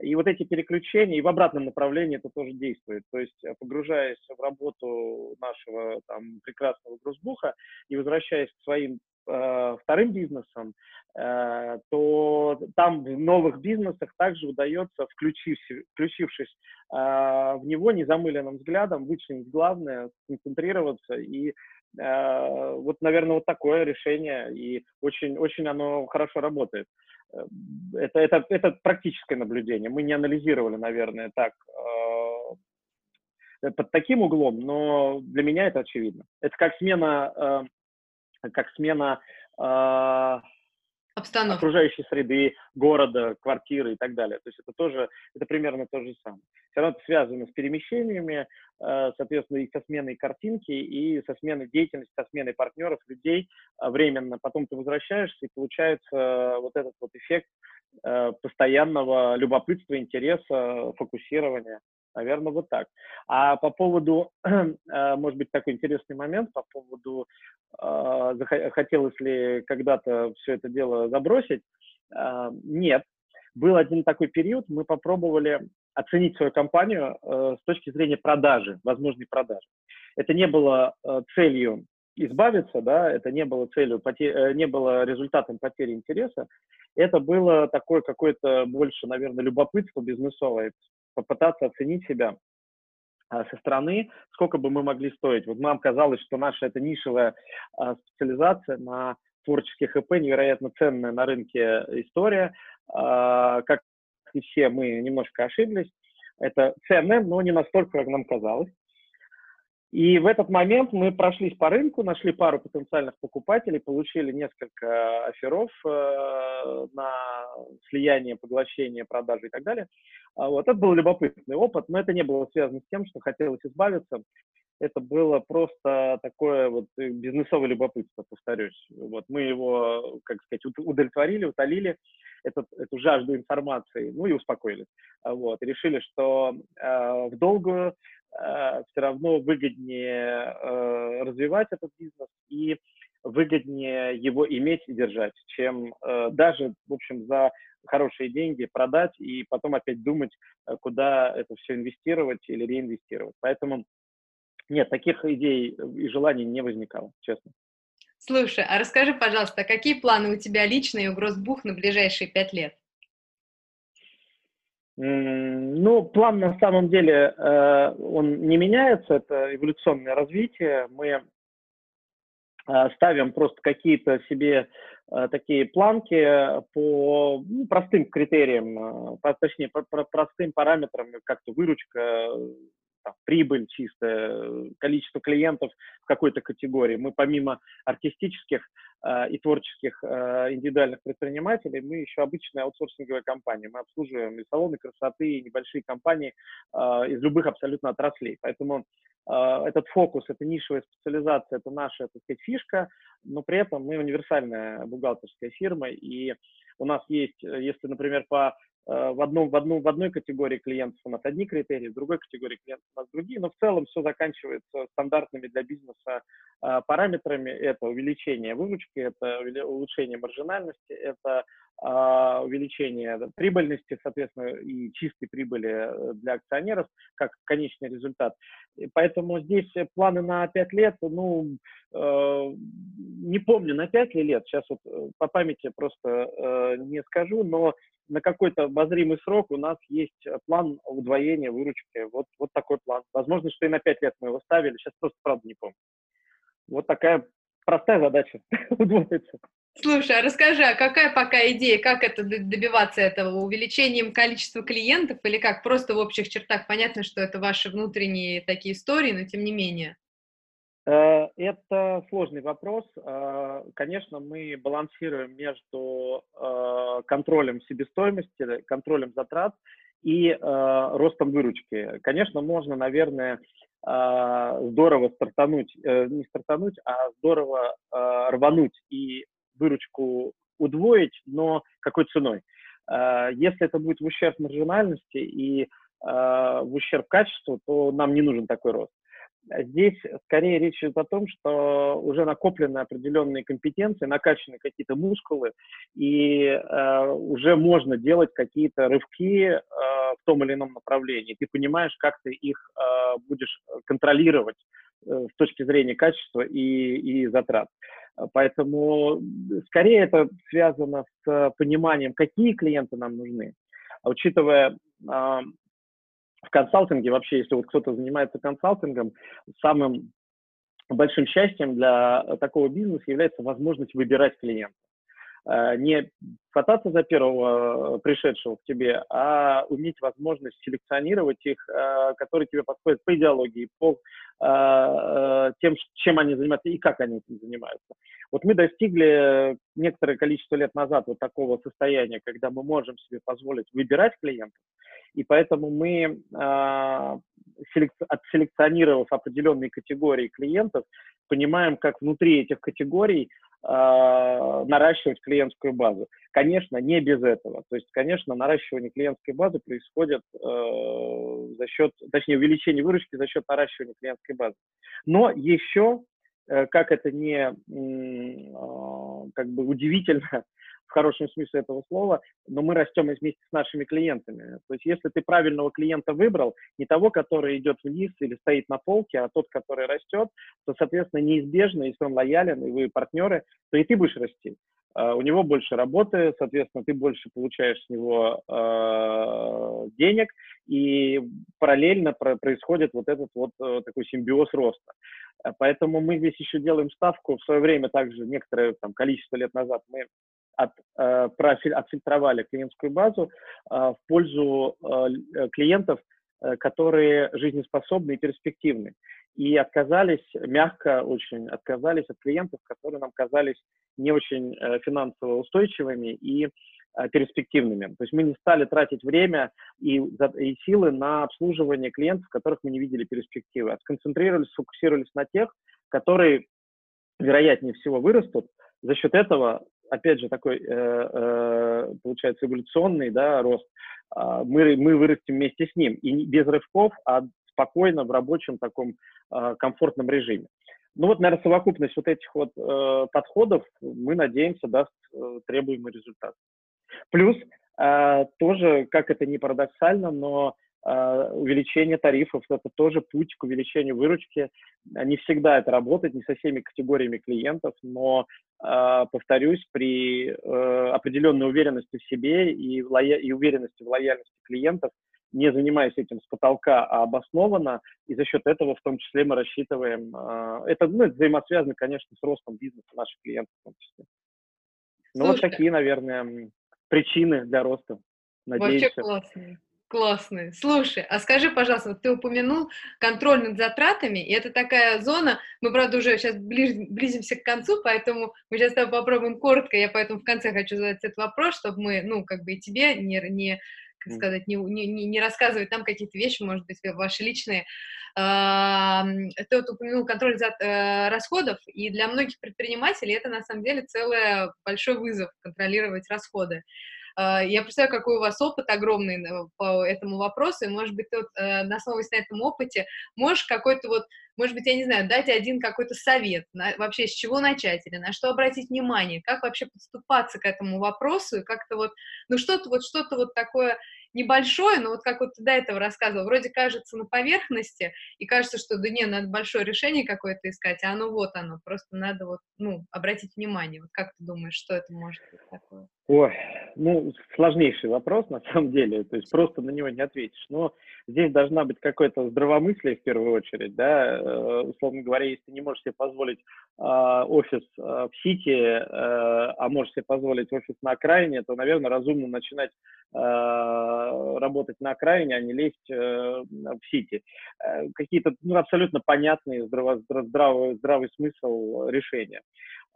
И вот эти переключения, и в обратном направлении это тоже действует. То есть, э, погружаясь в работу нашего там, прекрасного грузбуха и возвращаясь к своим э, вторым бизнесам, э, то там в новых бизнесах также удается, включившись, включившись э, в него незамыленным взглядом, вычленить главное, сконцентрироваться и вот, наверное, вот такое решение, и очень, очень оно хорошо работает. Это, это, это практическое наблюдение. Мы не анализировали, наверное, так под таким углом, но для меня это очевидно. Это как смена, как смена э, Обстановка. окружающей среды, города, квартиры и так далее. То есть это тоже, это примерно то же самое. Все равно это связано с перемещениями, э, соответственно, и со сменой картинки, и со сменой деятельности, со сменой партнеров, людей э, временно. Потом ты возвращаешься, и получается вот этот вот эффект э, постоянного любопытства, интереса, фокусирования. Наверное, вот так. А по поводу, <clears throat> может быть, такой интересный момент, по поводу, хотелось ли когда-то все это дело забросить, нет. Был один такой период, мы попробовали оценить свою компанию э, с точки зрения продажи, возможной продажи. Это не было э, целью избавиться, да, это не было целью, э, не было результатом потери интереса, это было такое какое-то больше, наверное, любопытство бизнесовое, попытаться оценить себя э, со стороны, сколько бы мы могли стоить. Вот нам казалось, что наша эта нишевая э, специализация на творческих ИП невероятно ценная на рынке история, э, как и все мы немножко ошиблись. Это ценно, но не настолько, как нам казалось. И в этот момент мы прошлись по рынку, нашли пару потенциальных покупателей, получили несколько оферов э, на слияние, поглощение, продажи и так далее. А вот это был любопытный опыт, но это не было связано с тем, что хотелось избавиться. Это было просто такое вот бизнесовое любопытство, повторюсь. Вот мы его, как сказать, удовлетворили, утолили этот, эту жажду информации, ну и успокоились. Вот, и решили, что э, в долгую э, все равно выгоднее э, развивать этот бизнес и выгоднее его иметь и держать, чем э, даже, в общем, за хорошие деньги продать и потом опять думать, э, куда это все инвестировать или реинвестировать. Поэтому нет, таких идей и желаний не возникало, честно. Слушай, а расскажи, пожалуйста, какие планы у тебя личные у Гроссбух на ближайшие пять лет? Ну, план на самом деле, э, он не меняется, это эволюционное развитие. Мы э, ставим просто какие-то себе э, такие планки по ну, простым критериям, точнее, по простым параметрам, как-то выручка, там, прибыль чистая, количество клиентов в какой-то категории. Мы помимо артистических э, и творческих э, индивидуальных предпринимателей, мы еще обычная аутсорсинговая компания. Мы обслуживаем и салоны красоты, и небольшие компании э, из любых абсолютно отраслей. Поэтому э, этот фокус, эта нишевая специализация, это наша, так сказать, фишка, но при этом мы универсальная бухгалтерская фирма, и у нас есть, если, например, по Э, в, одном, в, одну, в одной категории клиентов у нас одни критерии, в другой категории клиентов у нас другие, но в целом все заканчивается стандартными для бизнеса э, параметрами. Это увеличение выручки, это улучшение маржинальности, это а, увеличение прибыльности, соответственно, и чистой прибыли э, для акционеров как конечный результат. И поэтому здесь планы на 5 лет, ну, э, не помню, на 5 ли лет, сейчас вот по памяти просто э, не скажу, но на какой-то обозримый срок у нас есть план удвоения выручки. Вот, вот такой план. Возможно, что и на 5 лет мы его ставили, сейчас просто правда не помню. Вот такая простая задача <laughs> удвоиться. Слушай, а расскажи, а какая пока идея, как это добиваться этого? Увеличением количества клиентов или как? Просто в общих чертах понятно, что это ваши внутренние такие истории, но тем не менее. Э, это сложный вопрос. Э, конечно, мы балансируем между э, контролем себестоимости, контролем затрат и ростом выручки. Конечно, можно, наверное, здорово стартануть, не стартануть, а здорово рвануть и выручку удвоить, но какой ценой? Если это будет в ущерб маржинальности и в ущерб качеству, то нам не нужен такой рост. Здесь скорее речь идет о том, что уже накоплены определенные компетенции, накачаны какие-то мускулы, и э, уже можно делать какие-то рывки э, в том или ином направлении. Ты понимаешь, как ты их э, будешь контролировать э, с точки зрения качества и, и затрат. Поэтому скорее это связано с пониманием, какие клиенты нам нужны. А учитывая в консалтинге вообще, если вот кто-то занимается консалтингом, самым большим счастьем для такого бизнеса является возможность выбирать клиента. Э, не хвататься за первого э, пришедшего к тебе, а уметь возможность селекционировать их, э, которые тебе подходят по идеологии, по тем, чем они занимаются и как они этим занимаются. Вот мы достигли некоторое количество лет назад вот такого состояния, когда мы можем себе позволить выбирать клиентов, и поэтому мы, отселекционировав определенные категории клиентов, понимаем, как внутри этих категорий э, наращивать клиентскую базу. Конечно, не без этого. То есть, конечно, наращивание клиентской базы происходит э, за счет, точнее, увеличение выручки за счет наращивания клиентской базы. Но еще, э, как это не э, как бы удивительно, <laughs> в хорошем смысле этого слова, но мы растем вместе с нашими клиентами. То есть если ты правильного клиента выбрал, не того, который идет вниз или стоит на полке, а тот, который растет, то, соответственно, неизбежно, если он лоялен, и вы партнеры, то и ты будешь расти. Uh, у него больше работы, соответственно, ты больше получаешь с него uh, денег, и параллельно про происходит вот этот вот uh, такой симбиоз роста. Поэтому мы здесь еще делаем ставку. В свое время также некоторое там, количество лет назад мы от, э, профиль, отфильтровали клиентскую базу э, в пользу э, клиентов, э, которые жизнеспособны и перспективны. И отказались, мягко очень отказались от клиентов, которые нам казались не очень э, финансово устойчивыми и э, перспективными. То есть мы не стали тратить время и, и силы на обслуживание клиентов, которых мы не видели перспективы, а сконцентрировались, сфокусировались на тех, которые вероятнее всего вырастут. За счет этого опять же, такой, э, э, получается, эволюционный да, рост, э, мы, мы вырастем вместе с ним. И без рывков, а спокойно в рабочем таком э, комфортном режиме. ну вот, наверное, совокупность вот этих вот э, подходов, мы надеемся, даст э, требуемый результат. Плюс э, тоже, как это не парадоксально, но э, увеличение тарифов – это тоже путь к увеличению выручки. Не всегда это работает, не со всеми категориями клиентов, но, э, повторюсь, при э, определенной уверенности в себе и, лоя- и уверенности в лояльности клиентов – не занимаясь этим с потолка, а обоснованно, и за счет этого в том числе мы рассчитываем, э, это, ну, это взаимосвязано, конечно, с ростом бизнеса наших клиентов в том числе. Ну, вот такие, наверное, причины для роста. Надеюсь. Вообще классные. Классные. Слушай, а скажи, пожалуйста, вот ты упомянул контроль над затратами, и это такая зона, мы, правда, уже сейчас ближ, близимся к концу, поэтому мы сейчас с тобой попробуем коротко, я поэтому в конце хочу задать этот вопрос, чтобы мы, ну, как бы и тебе не, не как сказать, не, не, не рассказывать нам какие-то вещи, может быть, ваши личные. Ты вот упомянул контроль за э, расходов, и для многих предпринимателей это на самом деле целый большой вызов контролировать расходы. А, я представляю, какой у вас опыт огромный по этому вопросу, и, может быть, ты вот, э, основываясь на этом опыте, можешь какой-то вот, может быть, я не знаю, дать один какой-то совет, на, вообще с чего начать или на что обратить внимание, как вообще подступаться к этому вопросу, и как-то вот, ну что-то вот, что-то вот такое небольшое, но вот как вот ты до этого рассказывал, вроде кажется на поверхности, и кажется, что да не, надо большое решение какое-то искать, а оно вот оно, просто надо вот, ну, обратить внимание. Вот как ты думаешь, что это может быть такое? Ой, ну, сложнейший вопрос, на самом деле, то есть просто на него не ответишь. Но здесь должна быть какое-то здравомыслие в первую очередь, да, э, условно говоря, если ты не можешь себе позволить э, офис э, в Сити, э, а можешь себе позволить офис на окраине, то, наверное, разумно начинать э, работать на окраине, а не лезть э, в Сити. Какие-то ну, абсолютно понятные, здраво, здравый, здравый смысл решения.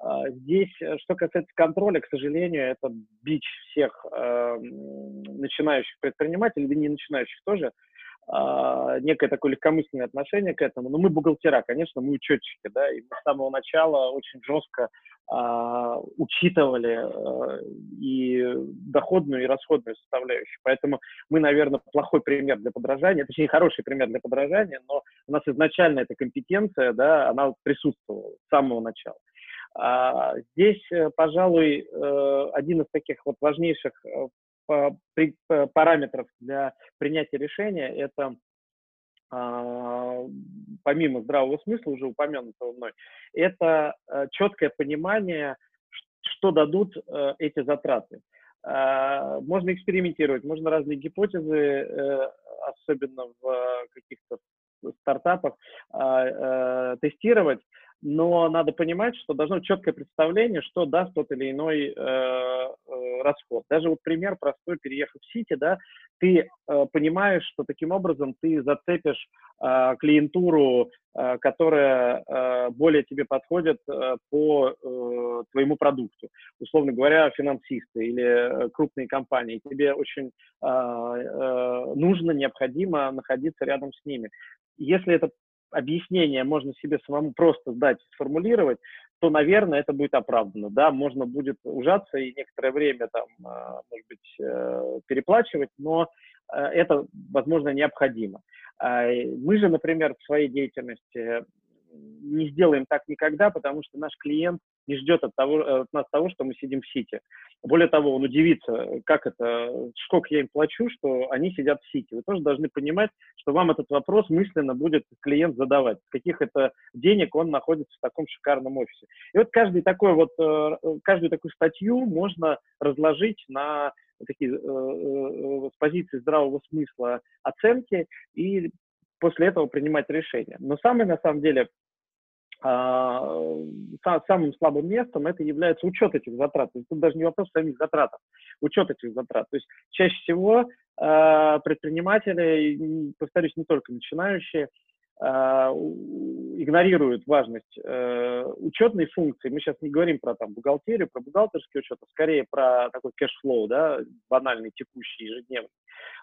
А, здесь, э, что касается контроля, к сожалению, это бич всех э, начинающих предпринимателей, да не начинающих тоже, э, некое такое легкомысленное отношение к этому. Но мы бухгалтера, конечно, мы учетчики, да, и мы с самого начала очень жестко э, учитывали э, и доходную, и расходную составляющую. Поэтому мы, наверное, плохой пример для подражания, точнее, хороший пример для подражания, но у нас изначально эта компетенция, да, она присутствовала с самого начала. А, здесь, э, пожалуй, э, один из таких вот важнейших э, параметров для принятия решения – это а, помимо здравого смысла, уже упомянутого мной, это четкое понимание, что дадут эти затраты. А, можно экспериментировать, можно разные гипотезы, особенно в каких-то стартапах, тестировать, но надо понимать, что должно быть четкое представление, что даст тот или иной э, э, расход. Даже вот пример простой, переехав в Сити, да, ты э, понимаешь, что таким образом ты зацепишь э, клиентуру, э, которая э, более тебе подходит э, по э, твоему продукту. Условно говоря, финансисты или э, крупные компании. Тебе очень э, э, нужно, необходимо находиться рядом с ними. Если это объяснение можно себе самому просто сдать и сформулировать, то, наверное, это будет оправдано. Да, можно будет ужаться и некоторое время там, а, может быть, э, переплачивать, но э, это, возможно, необходимо. А, мы же, например, в своей деятельности не сделаем так никогда, потому что наш клиент не ждет от, того, э, от нас того, что мы сидим в Сити. Более того, он удивится, как это, сколько я им плачу, что они сидят в Сити. Вы тоже должны понимать, что вам этот вопрос мысленно будет клиент задавать, с каких это денег он находится в таком шикарном офисе. И вот каждый такой вот, э, каждую такую статью можно разложить на такие э, с позиции здравого смысла оценки и после этого принимать решение. Но самое, на самом деле, самым слабым местом это является учет этих затрат. То есть тут даже не вопрос самих затрат, учет этих затрат. То есть чаще всего а, предприниматели, повторюсь, не только начинающие, а, игнорируют важность э, учетной функции. Мы сейчас не говорим про там бухгалтерию, про бухгалтерский учет, а скорее про такой cash flow, да, банальный, текущий, ежедневный.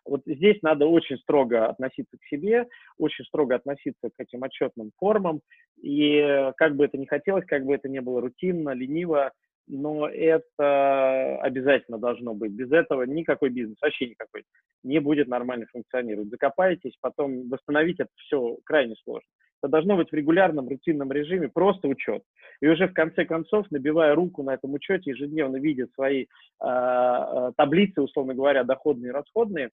Вот здесь надо очень строго относиться к себе, очень строго относиться к этим отчетным формам, и как бы это ни хотелось, как бы это ни было рутинно, лениво, но это обязательно должно быть. Без этого никакой бизнес, вообще никакой, не будет нормально функционировать. Закопаетесь, потом восстановить это все крайне сложно. Это должно быть в регулярном, рутинном режиме, просто учет. И уже в конце концов, набивая руку на этом учете, ежедневно видя свои э, таблицы, условно говоря, доходные и расходные,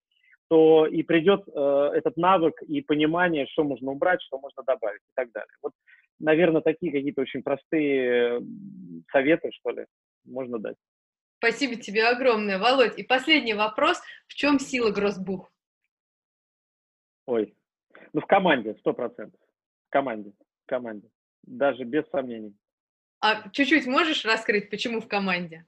то и придет э, этот навык и понимание, что можно убрать, что можно добавить и так далее. Вот, наверное, такие какие-то очень простые советы, что ли, можно дать. Спасибо тебе огромное, Володь. И последний вопрос. В чем сила Гроссбух? Ой, ну в команде, сто процентов. В команде, в команде. Даже без сомнений. А чуть-чуть можешь раскрыть, почему в команде?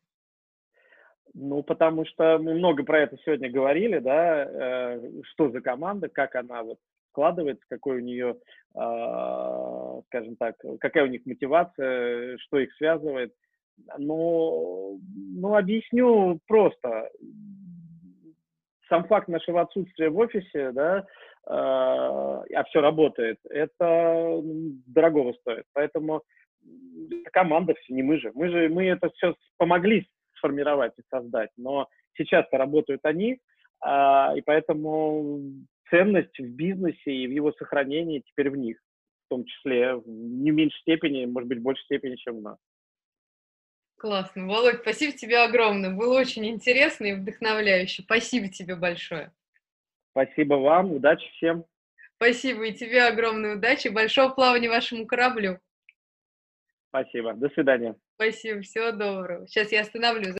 Ну, потому что мы много про это сегодня говорили, да, э, что за команда, как она вот складывается, какой у нее, а, скажем так, какая у них мотивация, что их связывает. Но, ну, объясню просто. Сам факт нашего отсутствия в офисе, да, э, а все работает, это дорогого стоит. Поэтому команда все, не мы же. Мы же, мы это все помогли сформировать и создать. Но сейчас-то работают они, а, и поэтому ценность в бизнесе и в его сохранении теперь в них, в том числе в не меньшей степени, может быть, в большей степени, чем у нас. Классно. Володь, спасибо тебе огромное. Было очень интересно и вдохновляюще. Спасибо тебе большое. Спасибо вам. Удачи всем. Спасибо и тебе огромной удачи. Большого плавания вашему кораблю. Спасибо. До свидания. Спасибо. Всего доброго. Сейчас я остановлю